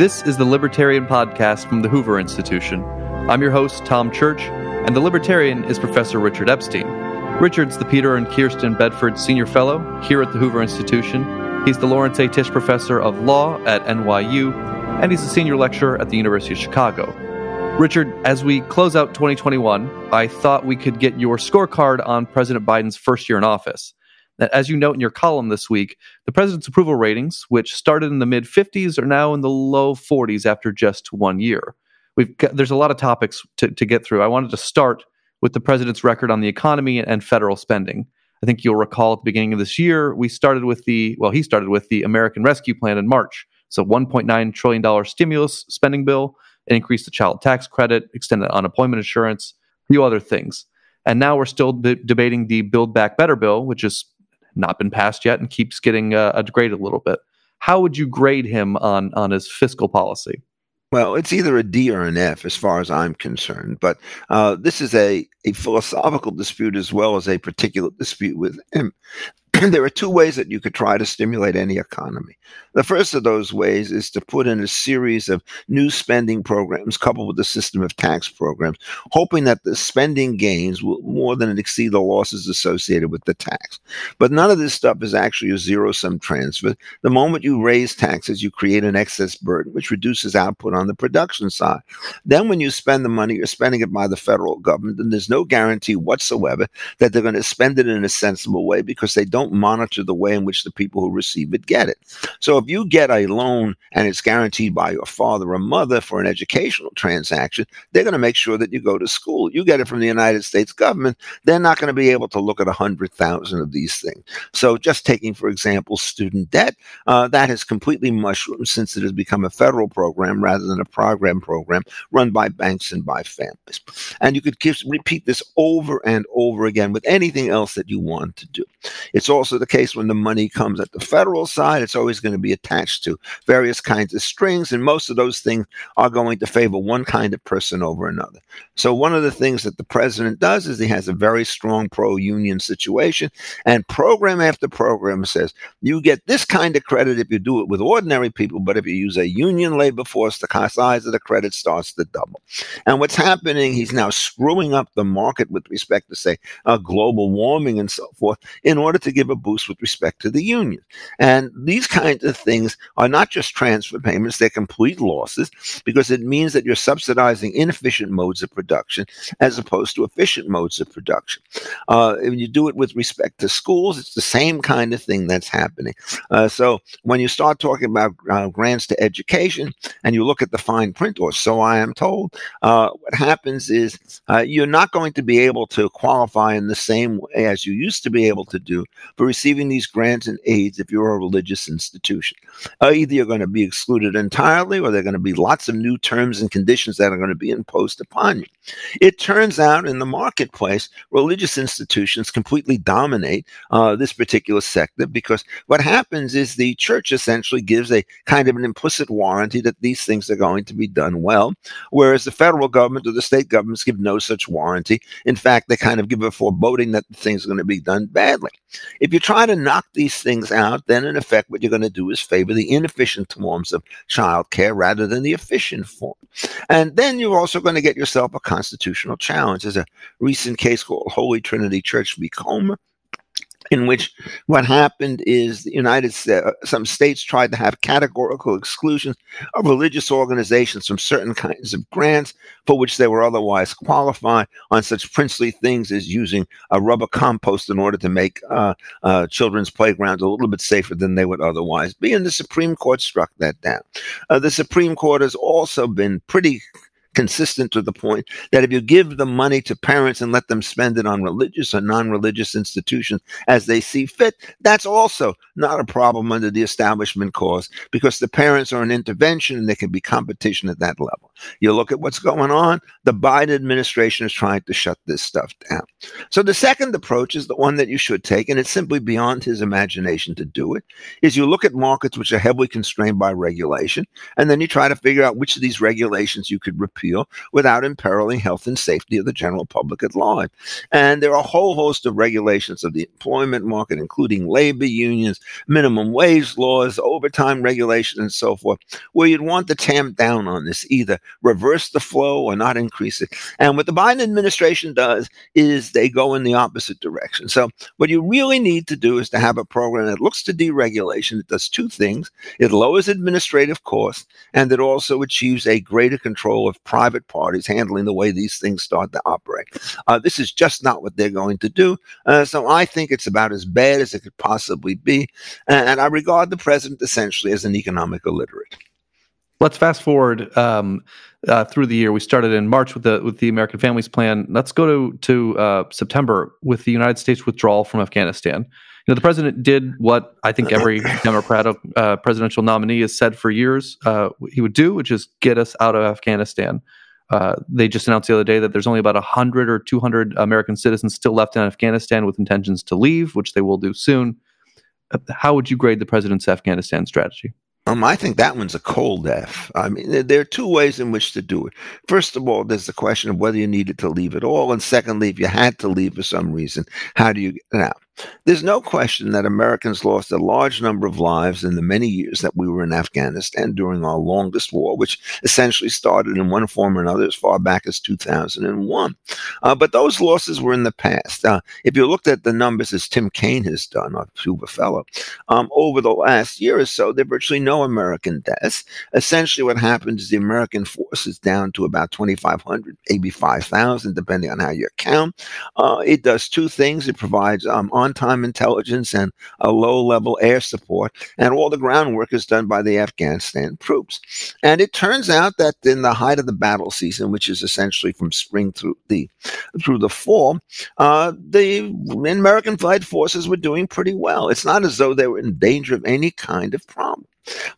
This is the Libertarian Podcast from the Hoover Institution. I'm your host, Tom Church, and the Libertarian is Professor Richard Epstein. Richard's the Peter and Kirsten Bedford Senior Fellow here at the Hoover Institution. He's the Lawrence A. Tisch Professor of Law at NYU, and he's a senior lecturer at the University of Chicago. Richard, as we close out 2021, I thought we could get your scorecard on President Biden's first year in office. As you note in your column this week, the president's approval ratings, which started in the mid 50s, are now in the low 40s after just one year. We've got, there's a lot of topics to, to get through. I wanted to start with the president's record on the economy and federal spending. I think you'll recall at the beginning of this year, we started with the, well, he started with the American Rescue Plan in March. So $1.9 trillion stimulus spending bill, increased the child tax credit, extended unemployment insurance, a few other things. And now we're still de- debating the Build Back Better bill, which has not been passed yet and keeps getting uh, degraded a little bit. How would you grade him on on his fiscal policy? Well, it's either a D or an F as far as I'm concerned. But uh, this is a, a philosophical dispute as well as a particular dispute with him. There are two ways that you could try to stimulate any economy. The first of those ways is to put in a series of new spending programs coupled with a system of tax programs, hoping that the spending gains will more than exceed the losses associated with the tax. But none of this stuff is actually a zero sum transfer. The moment you raise taxes, you create an excess burden, which reduces output on the production side. Then, when you spend the money, you're spending it by the federal government, and there's no guarantee whatsoever that they're going to spend it in a sensible way because they don't monitor the way in which the people who receive it get it. So if you get a loan and it's guaranteed by your father or mother for an educational transaction, they're going to make sure that you go to school. You get it from the United States government, they're not going to be able to look at a hundred thousand of these things. So just taking, for example, student debt, uh, that has completely mushroomed since it has become a federal program rather than a program program run by banks and by families. And you could keep, repeat this over and over again with anything else that you want to do. It's also the case when the money comes at the federal side, it's always going to be attached to various kinds of strings, and most of those things are going to favor one kind of person over another. So, one of the things that the president does is he has a very strong pro union situation, and program after program says you get this kind of credit if you do it with ordinary people, but if you use a union labor force, the size of the credit starts to double. And what's happening, he's now screwing up the market with respect to, say, uh, global warming and so forth in order to give a boost with respect to the union. And these kinds of things are not just transfer payments, they're complete losses because it means that you're subsidizing inefficient modes of production as opposed to efficient modes of production. Uh, if you do it with respect to schools, it's the same kind of thing that's happening. Uh, so when you start talking about uh, grants to education and you look at the fine print, or so I am told, uh, what happens is uh, you're not going to be able to qualify in the same way as you used to be able to do for receiving these grants and aids if you're a religious institution. Uh, either you're going to be excluded entirely or there are going to be lots of new terms and conditions that are going to be imposed upon you. It turns out in the marketplace, religious institutions completely dominate uh, this particular sector because what happens is the church essentially gives a kind of an implicit warranty that these things are going to be done well, whereas the federal government or the state governments give no such warranty. In fact, they kind of give a foreboding that the things are going to be done badly. If you try to knock these things out, then in effect, what you're going to do is favor the inefficient forms of childcare rather than the efficient form. And then you're also going to get yourself a constitutional challenge. There's a recent case called Holy Trinity Church v. Comer, in which what happened is the United States, uh, some states tried to have categorical exclusions of religious organizations from certain kinds of grants for which they were otherwise qualified on such princely things as using a rubber compost in order to make uh, uh, children's playgrounds a little bit safer than they would otherwise be. And the Supreme Court struck that down. Uh, the Supreme Court has also been pretty consistent to the point that if you give the money to parents and let them spend it on religious or non-religious institutions as they see fit, that's also not a problem under the establishment cause because the parents are an intervention and there can be competition at that level. You look at what's going on. The Biden administration is trying to shut this stuff down. So the second approach is the one that you should take, and it's simply beyond his imagination to do it, is you look at markets which are heavily constrained by regulation, and then you try to figure out which of these regulations you could repeal without imperiling health and safety of the general public at large. And there are a whole host of regulations of the employment market, including labor unions, minimum wage laws, overtime regulations, and so forth, where you'd want to tamp down on this, either reverse the flow or not increase it. And what the Biden administration does is they go in the opposite direction. So what you really need to do is to have a program that looks to deregulation. It does two things. It lowers administrative costs and it also achieves a greater control of private parties handling the way these things start to operate. Uh, this is just not what they're going to do. Uh, so I think it's about as bad as it could possibly be. And I regard the president essentially as an economic illiterate. Let's fast forward um, uh, through the year. We started in March with the with the American Families Plan. Let's go to to uh, September with the United States withdrawal from Afghanistan. You know, the president did what I think every Democratic uh, presidential nominee has said for years uh, he would do, which is get us out of Afghanistan. Uh, they just announced the other day that there's only about 100 or 200 American citizens still left in Afghanistan with intentions to leave, which they will do soon. Uh, how would you grade the president's Afghanistan strategy? Um, I think that one's a cold F. I mean, there are two ways in which to do it. First of all, there's the question of whether you needed to leave at all. And secondly, if you had to leave for some reason, how do you get out? There's no question that Americans lost a large number of lives in the many years that we were in Afghanistan during our longest war, which essentially started in one form or another as far back as 2001. Uh, but those losses were in the past. Uh, if you looked at the numbers as Tim Kane has done, our Hoover fellow, um, over the last year or so, there are virtually no American deaths. Essentially, what happened is the American force is down to about 2,500, maybe 5,000, depending on how you count. Uh, it does two things. It provides um, on time intelligence and a low level air support, and all the groundwork is done by the Afghanistan troops. And it turns out that in the height of the battle season, which is essentially from spring through the through the fall, uh, the American flight forces were doing pretty well. It's not as though they were in danger of any kind of problem.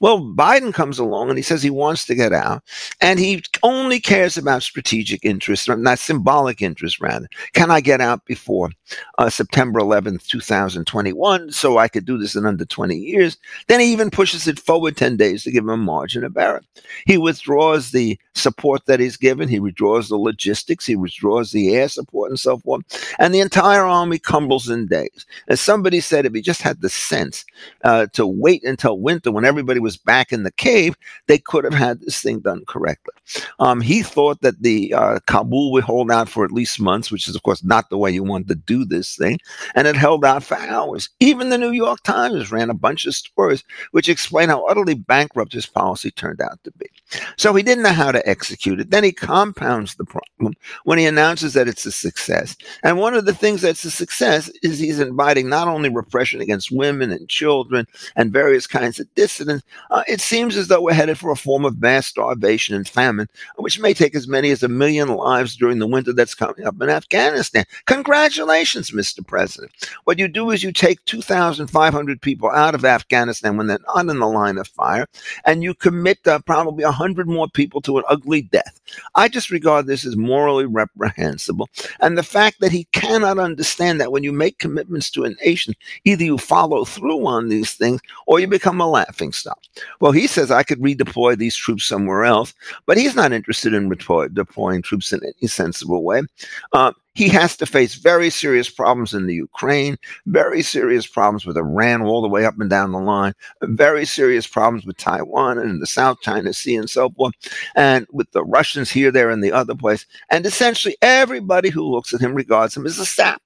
Well, Biden comes along and he says he wants to get out, and he only cares about strategic interests, not symbolic interests, rather. Can I get out before uh, September 11th, 2021, so I could do this in under 20 years? Then he even pushes it forward 10 days to give him a margin of error. He withdraws the support that he's given, he withdraws the logistics, he withdraws the air support, and so forth, and the entire army crumbles in days. As somebody said, if he just had the sense uh, to wait until winter when everybody was back in the cave, they could have had this thing done correctly. Um, he thought that the uh, Kabul would hold out for at least months, which is, of course, not the way you want to do this thing. And it held out for hours. Even the New York Times ran a bunch of stories which explain how utterly bankrupt his policy turned out to be. So he didn't know how to execute it. Then he compounds the problem when he announces that it's a success. And one of the things that's a success is he's inviting not only repression against women and children and various kinds of dissidents, uh, it seems as though we're headed for a form of mass starvation and famine, which may take as many as a million lives during the winter that's coming up in Afghanistan. Congratulations, Mr. President. What you do is you take 2,500 people out of Afghanistan when they're not in the line of fire, and you commit uh, probably 100 more people to an ugly death. I just regard this as morally reprehensible. And the fact that he cannot understand that when you make commitments to a nation, either you follow through on these things or you become a laughing stock. Well, he says I could redeploy these troops somewhere else, but he's not interested in deploy, deploying troops in any sensible way. Uh, he has to face very serious problems in the Ukraine, very serious problems with Iran all the way up and down the line, very serious problems with Taiwan and the South China Sea and so forth, and with the Russians here, there, and the other place. And essentially, everybody who looks at him regards him as a sap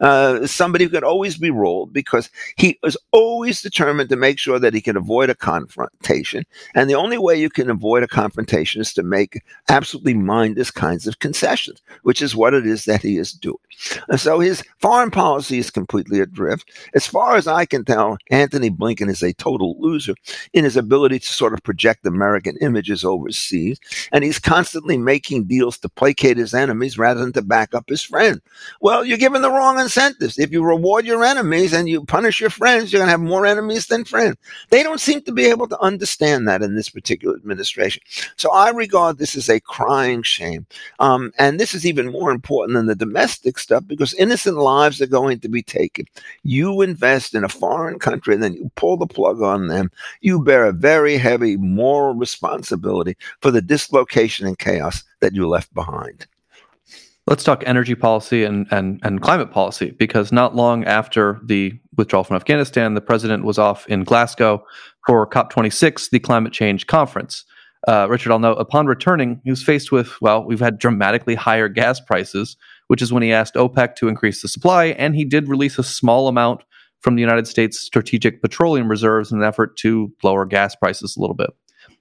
uh, somebody who could always be rolled because he was always determined to make sure that he can avoid a confrontation. And the only way you can avoid a confrontation is to make absolutely mindless kinds of concessions, which is what it is that he is doing. And so his foreign policy is completely adrift. As far as I can tell, Antony Blinken is a total loser in his ability to sort of project American images overseas. And he's constantly making deals to placate his enemies rather than to back up his friend. Well, you're given the wrong incentives. If you reward your enemies and you punish your friends, you're going to have more enemies than friends. They don't seem to be able to understand that in this particular administration. So I regard this as a crying shame. Um, and this is even more important than the domestic stuff because innocent lives are going to be taken. You invest in a foreign country and then you pull the plug on them. You bear a very heavy moral responsibility for the dislocation and chaos that you left behind. Let's talk energy policy and, and, and climate policy because not long after the withdrawal from Afghanistan, the president was off in Glasgow for COP26, the climate change conference. Uh, Richard, I'll note, upon returning, he was faced with, well, we've had dramatically higher gas prices, which is when he asked OPEC to increase the supply, and he did release a small amount from the United States strategic petroleum reserves in an effort to lower gas prices a little bit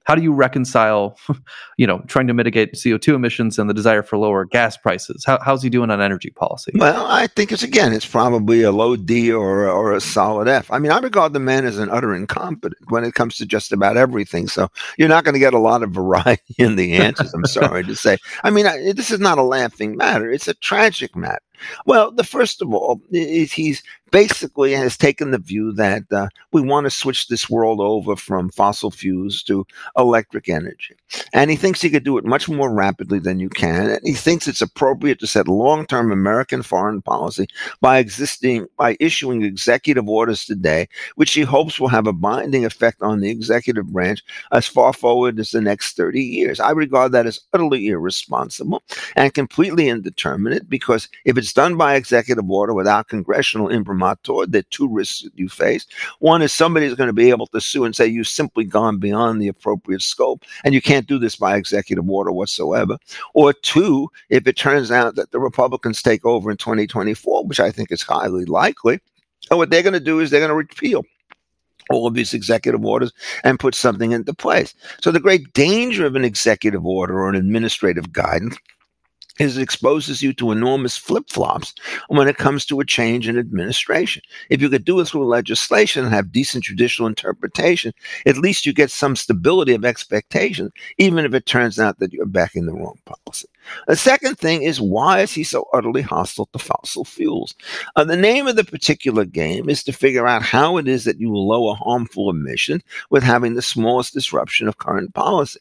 how do you reconcile, you know, trying to mitigate CO2 emissions and the desire for lower gas prices? How, how's he doing on energy policy? Well, I think it's again, it's probably a low D or or a solid F. I mean, I regard the man as an utter incompetent when it comes to just about everything. So you're not going to get a lot of variety in the answers. I'm sorry to say. I mean, I, this is not a laughing matter; it's a tragic matter. Well, the first of all he's basically has taken the view that uh, we want to switch this world over from fossil fuels to electric energy. And he thinks he could do it much more rapidly than you can. And he thinks it's appropriate to set long-term American foreign policy by existing by issuing executive orders today, which he hopes will have a binding effect on the executive branch as far forward as the next 30 years. I regard that as utterly irresponsible and completely indeterminate because if it's done by executive order without congressional imprimatur, there are two risks that you face. One is somebody is going to be able to sue and say you've simply gone beyond the appropriate scope, and you can't do this by executive order whatsoever. Or two, if it turns out that the Republicans take over in 2024, which I think is highly likely, and what they're going to do is they're going to repeal all of these executive orders and put something into place. So the great danger of an executive order or an administrative guidance is it exposes you to enormous flip flops when it comes to a change in administration. If you could do it through legislation and have decent judicial interpretation, at least you get some stability of expectation, even if it turns out that you're backing the wrong policy. The second thing is why is he so utterly hostile to fossil fuels? Uh, the name of the particular game is to figure out how it is that you will lower harmful emissions with having the smallest disruption of current policy.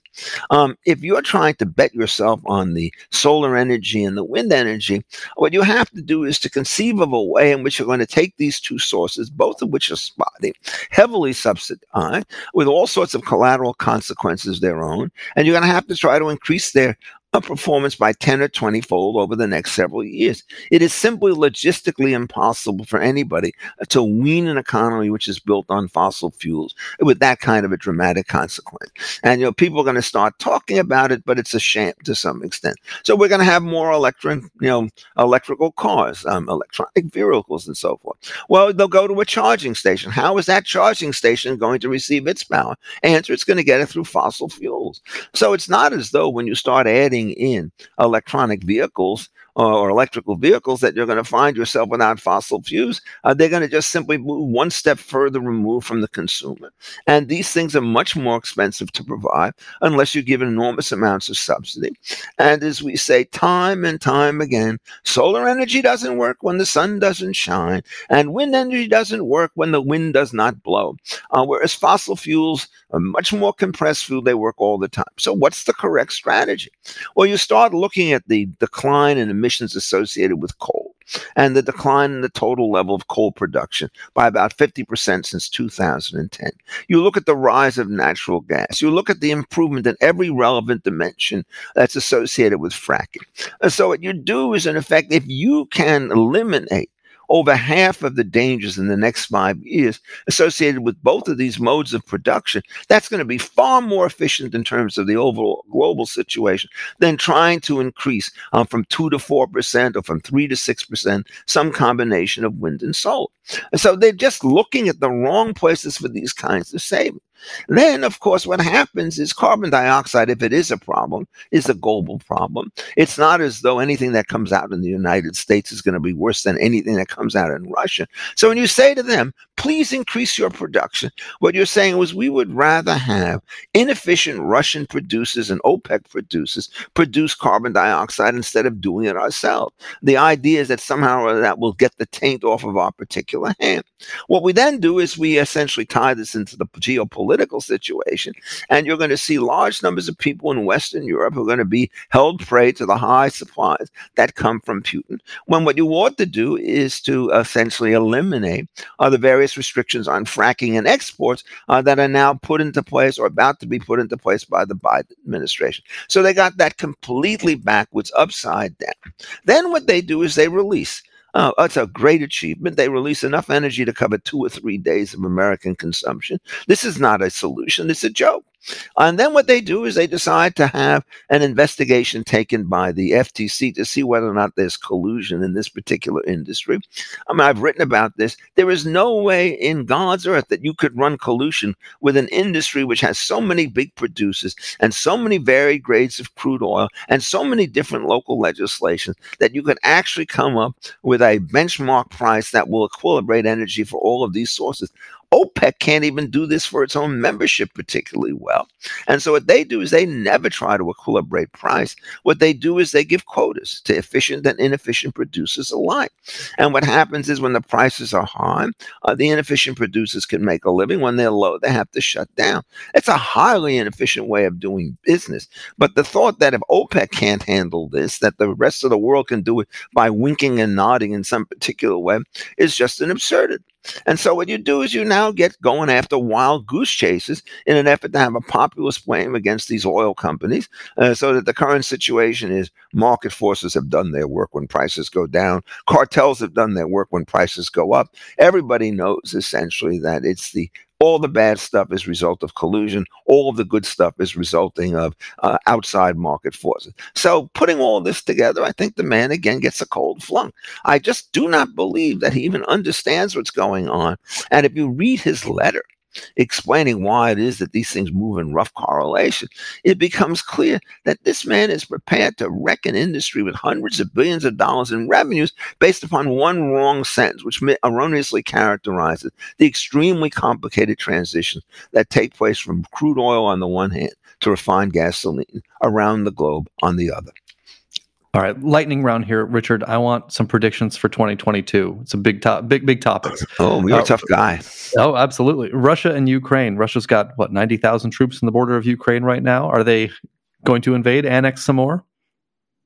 Um, if you're trying to bet yourself on the solar energy and the wind energy, what you have to do is to conceive of a way in which you're going to take these two sources, both of which are spotty, heavily subsidized, with all sorts of collateral consequences their own, and you're going to have to try to increase their a performance by 10 or 20 fold over the next several years. It is simply logistically impossible for anybody to wean an economy which is built on fossil fuels with that kind of a dramatic consequence. And, you know, people are going to start talking about it, but it's a sham to some extent. So we're going to have more electric, you know, electrical cars, um, electronic vehicles and so forth. Well, they'll go to a charging station. How is that charging station going to receive its power? Answer, it's going to get it through fossil fuels. So it's not as though when you start adding in electronic vehicles or electrical vehicles that you're going to find yourself without fossil fuels. Uh, they're going to just simply move one step further removed from the consumer. And these things are much more expensive to provide unless you give enormous amounts of subsidy. And as we say time and time again, solar energy doesn't work when the sun doesn't shine, and wind energy doesn't work when the wind does not blow. Uh, whereas fossil fuels are much more compressed fuel, they work all the time. So, what's the correct strategy? Well, you start looking at the decline in emissions associated with coal and the decline in the total level of coal production by about 50% since 2010. You look at the rise of natural gas. You look at the improvement in every relevant dimension that's associated with fracking. And so what you do is, in effect, if you can eliminate over half of the dangers in the next five years associated with both of these modes of production. That's going to be far more efficient in terms of the overall global situation than trying to increase um, from 2 to 4% or from 3 to 6%, some combination of wind and solar. And so they're just looking at the wrong places for these kinds of savings. Then, of course, what happens is carbon dioxide, if it is a problem, is a global problem. It's not as though anything that comes out in the United States is going to be worse than anything that comes out in Russia. So when you say to them, please increase your production, what you're saying was we would rather have inefficient Russian producers and OPEC producers produce carbon dioxide instead of doing it ourselves. The idea is that somehow or that will get the taint off of our particular hand. What we then do is we essentially tie this into the geopolitical situation, and you're going to see large numbers of people in Western Europe who are going to be held prey to the high supplies that come from Putin. When what you ought to do is to essentially eliminate uh, the various restrictions on fracking and exports uh, that are now put into place or about to be put into place by the Biden administration. So they got that completely backwards, upside down. Then what they do is they release Oh, that's a great achievement. They release enough energy to cover two or three days of American consumption. This is not a solution. It's a joke. And then what they do is they decide to have an investigation taken by the FTC to see whether or not there's collusion in this particular industry. I mean, I've written about this. There is no way in God's earth that you could run collusion with an industry which has so many big producers and so many varied grades of crude oil and so many different local legislations that you could actually come up with a benchmark price that will equilibrate energy for all of these sources. OPEC can't even do this for its own membership particularly well. And so what they do is they never try to equilibrate price. What they do is they give quotas to efficient and inefficient producers alike. And what happens is when the prices are high, uh, the inefficient producers can make a living. When they're low, they have to shut down. It's a highly inefficient way of doing business. But the thought that if OPEC can't handle this, that the rest of the world can do it by winking and nodding in some particular way is just an absurdity. And so what you do is you now get going after wild goose chases in an effort to have a populist blame against these oil companies, uh, so that the current situation is market forces have done their work when prices go down, cartels have done their work when prices go up. Everybody knows essentially that it's the all the bad stuff is result of collusion. All of the good stuff is resulting of uh, outside market forces. So putting all this together, I think the man again gets a cold flung. I just do not believe that he even understands what's going on. And if you read his letter, explaining why it is that these things move in rough correlation, it becomes clear that this man is prepared to wreck an industry with hundreds of billions of dollars in revenues based upon one wrong sentence, which erroneously characterizes the extremely complicated transitions that take place from crude oil on the one hand to refined gasoline around the globe on the other. All right, lightning round here, Richard. I want some predictions for 2022. It's a big top, big big topics. Oh, you're uh, a tough guy. Oh, absolutely. Russia and Ukraine. Russia's got what 90,000 troops in the border of Ukraine right now. Are they going to invade, annex some more?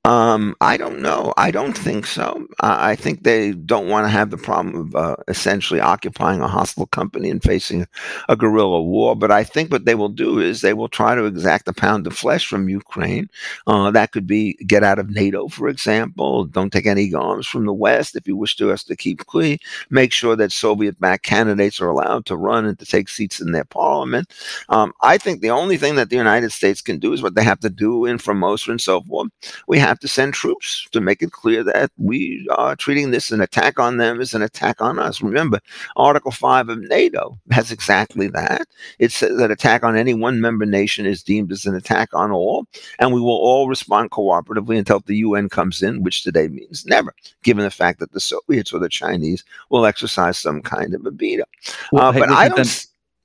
Um, I don't know. I don't think so. I think they don't want to have the problem of uh, essentially occupying a hostile company and facing a guerrilla war. But I think what they will do is they will try to exact a pound of flesh from Ukraine. Uh, that could be get out of NATO, for example. Don't take any arms from the West if you wish to us to keep clean. Make sure that Soviet-backed candidates are allowed to run and to take seats in their parliament. Um, I think the only thing that the United States can do is what they have to do in Formosa and so forth. We have have to send troops to make it clear that we are treating this an attack on them as an attack on us. Remember, Article 5 of NATO has exactly that. It says that attack on any one member nation is deemed as an attack on all, and we will all respond cooperatively until the UN comes in, which today means never, given the fact that the Soviets or the Chinese will exercise some kind of a veto. Well, uh, but I don't. Then-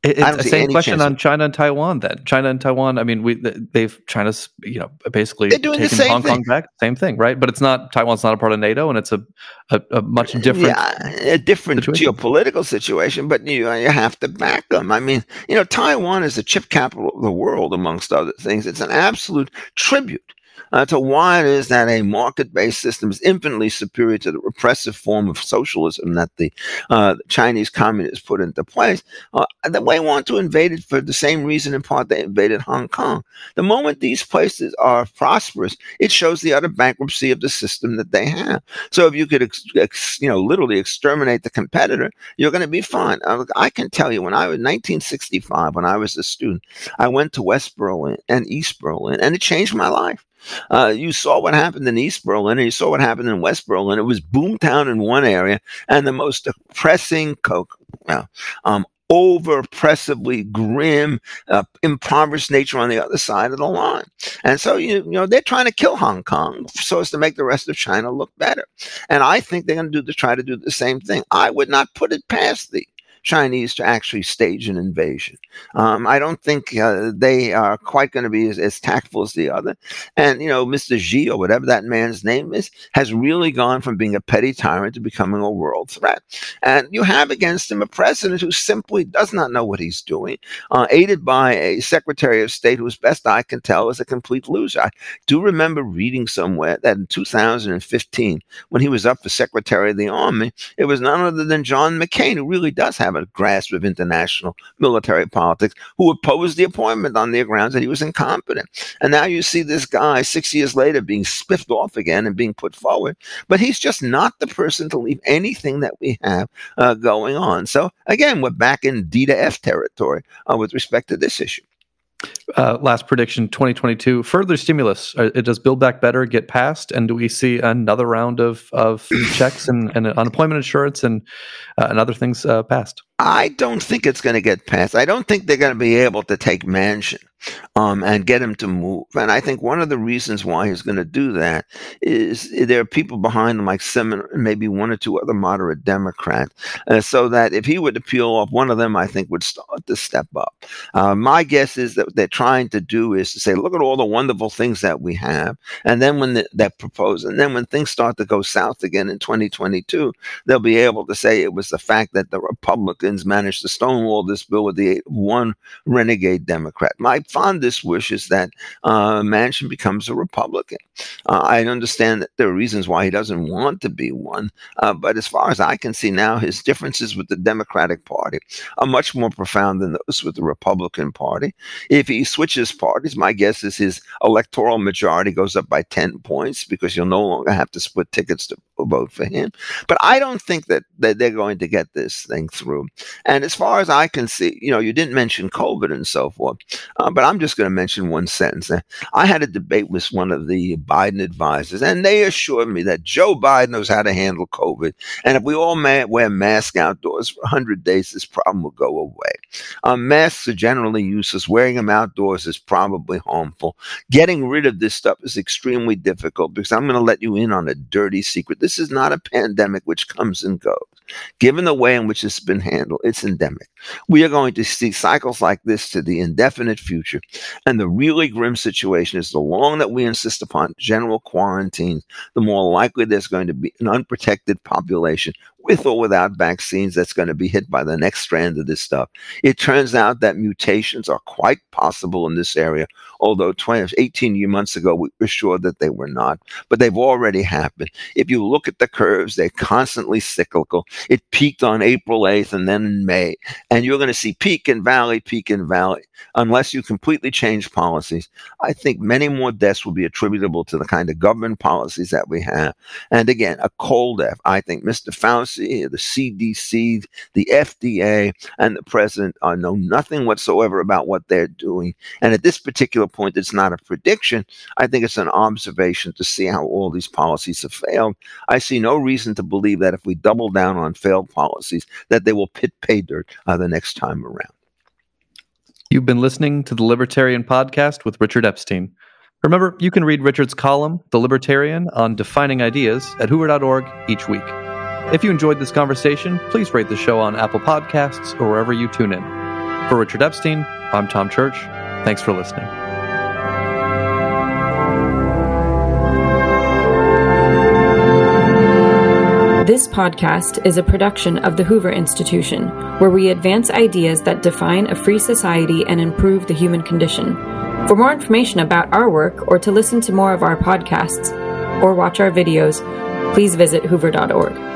it's the same question on China and Taiwan. Then China and Taiwan. I mean, we they've China's you know basically taken Hong thing. Kong back. Same thing, right? But it's not Taiwan's not a part of NATO, and it's a a, a much different, yeah, a different situation. geopolitical situation. But you you have to back them. I mean, you know, Taiwan is the chip capital of the world, amongst other things. It's an absolute tribute uh, to why it is that a market-based system is infinitely superior to the repressive form of socialism that the uh, Chinese communists put into place. Uh, they want to invade it for the same reason, in part, they invaded Hong Kong. The moment these places are prosperous, it shows the utter bankruptcy of the system that they have. So if you could, ex- ex- you know, literally exterminate the competitor, you're going to be fine. Uh, I can tell you, when I was 1965, when I was a student, I went to West Berlin and East Berlin, and it changed my life. Uh, you saw what happened in East Berlin and you saw what happened in West Berlin. It was boomtown in one area and the most depressing um, over oppressively grim, uh, impoverished nature on the other side of the line. And so, you, you know, they're trying to kill Hong Kong so as to make the rest of China look better. And I think they're going to do to try to do the same thing. I would not put it past the Chinese to actually stage an invasion. Um, I don't think uh, they are quite going to be as, as, tactful as the other. And, you know, Mr. Xi, or whatever that man's name is, has really gone from being a petty tyrant to becoming a world threat. And you have against him a president who simply does not know what he's doing, uh, aided by a Secretary of State who, as best I can tell, is a complete loser. I do remember reading somewhere that in 2015, when he was up for Secretary of the Army, it was none other than John McCain, who really does have have a grasp of international military politics, who opposed the appointment on the grounds that he was incompetent. And now you see this guy six years later being spiffed off again and being put forward, but he's just not the person to leave anything that we have uh, going on. So again, we're back in D to F territory uh, with respect to this issue. Uh, last prediction 2022 further stimulus. Uh, does build back better get passed? And do we see another round of of checks and, and unemployment insurance and uh, and other things uh, passed? I don't think it's going to get passed. I don't think they're going to be able to take Manchin um, and get him to move. And I think one of the reasons why he's going to do that is there are people behind him, like Sinema, and maybe one or two other moderate Democrats, uh, so that if he would appeal off, one of them, I think, would start to step up. Uh, my guess is that what they're trying to do is to say, look at all the wonderful things that we have. And then when that propose, and then when things start to go south again in 2022, they'll be able to say it was the fact that the Republicans managed to stonewall this bill with the one renegade Democrat. My fondest wish is that uh, Manchin becomes a Republican. Uh, I understand that there are reasons why he doesn't want to be one, uh, but as far as I can see now, his differences with the Democratic Party are much more profound than those with the Republican Party. If he switches parties, my guess is his electoral majority goes up by 10 points because you'll no longer have to split tickets to vote for him. But I don't think that, that they're going to get this thing through. And as far as I can see, you know, you didn't mention COVID and so forth, uh, but I'm just going to mention one sentence. I had a debate with one of the Biden advisors, and they assured me that Joe Biden knows how to handle COVID. And if we all wear masks outdoors for 100 days, this problem will go away. Um, masks are generally useless. Wearing them outdoors is probably harmful. Getting rid of this stuff is extremely difficult because I'm going to let you in on a dirty secret. This is not a pandemic which comes and goes. Given the way in which it's been handled, it's endemic. We are going to see cycles like this to the indefinite future. And the really grim situation is the longer that we insist upon general quarantine, the more likely there's going to be an unprotected population with or without vaccines that's going to be hit by the next strand of this stuff. It turns out that mutations are quite possible in this area, although 20, 18 months ago we were sure that they were not, but they've already happened. If you look at the curves, they're constantly cyclical. It peaked on April 8th and then in May, and you're going to see peak and valley, peak and valley, unless you completely change policies. I think many more deaths will be attributable to the kind of government policies that we have. And again, a cold death. I think Mr. Fauci the CDC, the FDA, and the president uh, know nothing whatsoever about what they're doing. And at this particular point, it's not a prediction. I think it's an observation to see how all these policies have failed. I see no reason to believe that if we double down on failed policies, that they will pit pay dirt uh, the next time around. You've been listening to the Libertarian Podcast with Richard Epstein. Remember, you can read Richard's column, The Libertarian, on defining ideas at hoover.org each week. If you enjoyed this conversation, please rate the show on Apple Podcasts or wherever you tune in. For Richard Epstein, I'm Tom Church. Thanks for listening. This podcast is a production of the Hoover Institution, where we advance ideas that define a free society and improve the human condition. For more information about our work or to listen to more of our podcasts or watch our videos, please visit hoover.org.